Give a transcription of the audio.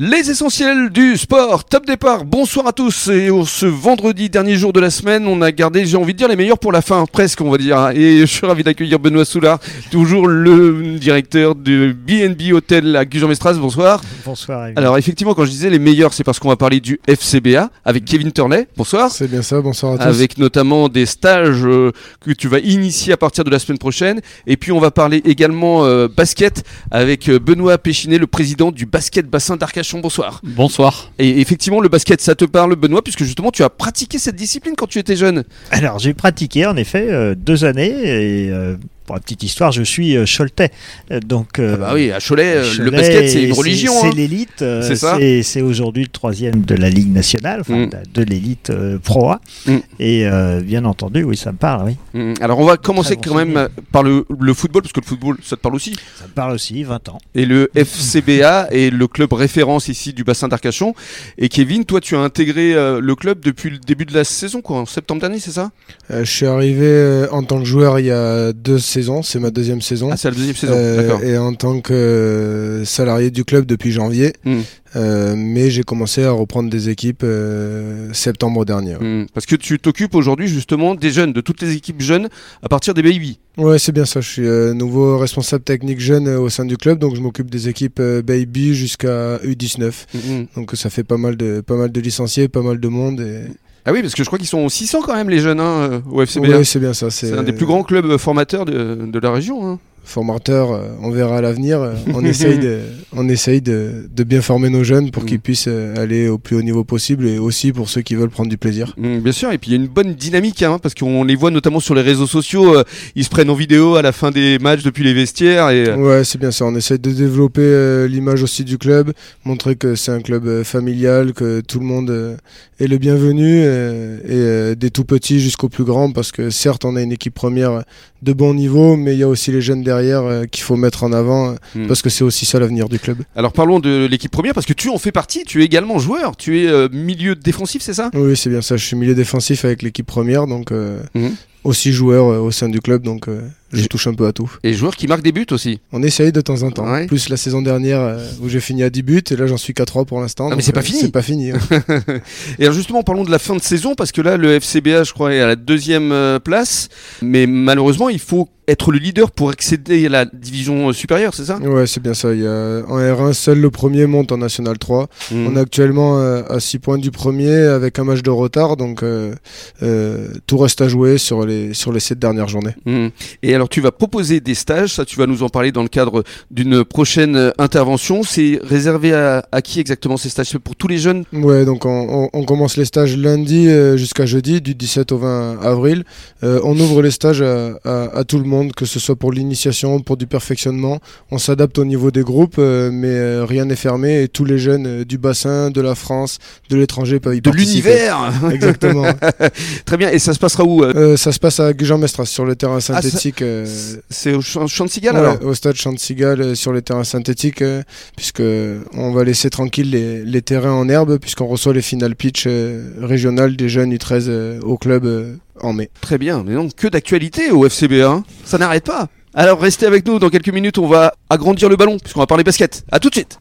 Les essentiels du sport, top départ, bonsoir à tous et ce vendredi dernier jour de la semaine on a gardé j'ai envie de dire les meilleurs pour la fin, presque on va dire et je suis ravi d'accueillir Benoît Soulard, toujours le directeur de BNB Hotel à Gujan-Mestras, bonsoir. Bonsoir. Alors effectivement quand je disais les meilleurs c'est parce qu'on va parler du FCBA avec Kevin Turney, bonsoir. C'est bien ça, bonsoir à tous. Avec notamment des stages euh, que tu vas initier à partir de la semaine prochaine et puis on va parler également euh, basket avec euh, Benoît Péchinet, le président du basket bassin d'Arcachon bonsoir. Bonsoir. Et effectivement, le basket, ça te parle, Benoît, puisque justement, tu as pratiqué cette discipline quand tu étais jeune. Alors, j'ai pratiqué en effet euh, deux années et euh, pour la petite histoire, je suis euh, Choletais. Euh, donc, ah bah oui, à Cholet, le basket, c'est une religion. C'est hein. l'élite. C'est ça. C'est aujourd'hui le troisième de la Ligue nationale, Mm. de l'élite Pro A. Mm. Et euh, bien entendu, oui, ça me parle, oui. Hum, Alors, on va commencer quand même euh, par le, le football, parce que le football, ça te parle aussi. Ça me parle aussi, 20 ans. Et le FCBA est le club référence ici du bassin d'Arcachon. Et Kevin, toi, tu as intégré euh, le club depuis le début de la saison, quoi, en septembre dernier, c'est ça? Euh, je suis arrivé euh, en tant que joueur il y a deux saisons, c'est ma deuxième saison. Ah, c'est la deuxième saison, Euh, d'accord. et en tant que euh, salarié du club depuis janvier. Mm. Euh, mais j'ai commencé à reprendre des équipes euh, septembre dernier. ouais. Hum, Parce que tu t'occupes aujourd'hui justement des jeunes, de toutes les équipes jeunes à partir des baby. Ouais, c'est bien ça. Je suis euh, nouveau responsable technique jeune au sein du club, donc je m'occupe des équipes baby jusqu'à U19. Hum, Donc ça fait pas mal de pas mal de licenciés, pas mal de monde. Et... Ah oui, parce que je crois qu'ils sont 600 quand même les jeunes hein, au FCBA. Ouais, c'est bien ça. c'est un des plus grands clubs formateurs de, de la région. hein. Formateur, euh, on verra à l'avenir. Euh, On essaye, de, on essaye de, de bien former nos jeunes pour Mm. qu'ils puissent euh, aller au plus haut niveau possible et aussi pour ceux qui veulent prendre du plaisir. Mm, bien sûr, et puis il y a une bonne dynamique, hein, parce qu'on les voit notamment sur les réseaux sociaux, euh, ils se prennent en vidéo à la fin des matchs depuis les vestiaires. Et, Ouais, c'est bien ça. On essaye de développer euh, l'image aussi du club, montrer que c'est un club euh, familial, que tout le monde est le bienvenu, et des tout petits jusqu'aux plus grands, parce que certes, on a une équipe première de bon niveau, mais il y a aussi les jeunes derrière euh, qu'il faut mettre en avant, euh, Mm. parce que c'est aussi ça l'avenir du club. Alors parlons de l'équipe première, parce que tu en fais partie, tu es également joueur, tu es euh, milieu défensif, c'est ça? Oui, c'est bien ça. Je suis milieu défensif avec l'équipe première, donc euh, Mhm. Aussi joueur euh, au sein du club, donc euh, je touche un peu à tout. Et joueur qui marque des buts aussi. On essaye de temps en temps. Ouais. Plus la saison dernière euh, où j'ai fini à 10 buts, et là j'en suis qu'à 3 pour l'instant. Ah, mais c'est pas euh, fini. C'est pas fini. ouais. Et alors justement, parlons de la fin de saison, parce que là, le FCBA, je crois, est à la deuxième place, mais malheureusement, il faut être le leader pour accéder à la division supérieure, c'est ça? Ouais, c'est bien ça. Il y a, en R1, seul le premier monte en National 3. Mm. On est actuellement à 6 points du premier avec un match de retard, donc euh, tout reste à jouer sur les, sur les 7 dernières journées. Mm. Et alors tu vas proposer des stages, ça tu vas nous en parler dans le cadre d'une prochaine euh, intervention. C'est réservé à, à qui exactement ces stages? Pour tous les jeunes? Ouais, donc on, on- on commence les stages lundi euh, jusqu'à jeudi, du 17 au 20 avril. Euh, on ouvre les stages à, à- à tout le monde, que ce soit pour l'initiation, pour du perfectionnement. On s'adapte au niveau des groupes, mais rien n'est fermé et tous les jeunes du bassin, de la France, de l'étranger peuvent y de participer. l'univers Exactement. Très bien, et ça se passera où Euh, ça se passe à Gujan-Mestras sur le terrain synthétique. euh, C'est au Champ Champ de Cigale ouais, alors au stade Chantigal euh, sur les terrains synthétiques, euh, puisque on va laisser tranquille les, les terrains en herbe, puisqu'on reçoit les final pitch euh, régionales des jeunes U13 euh, au club euh, en mai. Très bien, mais non, que d'actualité au FCBA, hein. ça n'arrête pas. Alors restez avec nous, dans quelques minutes on va agrandir le ballon, puisqu'on va parler basket. À tout de suite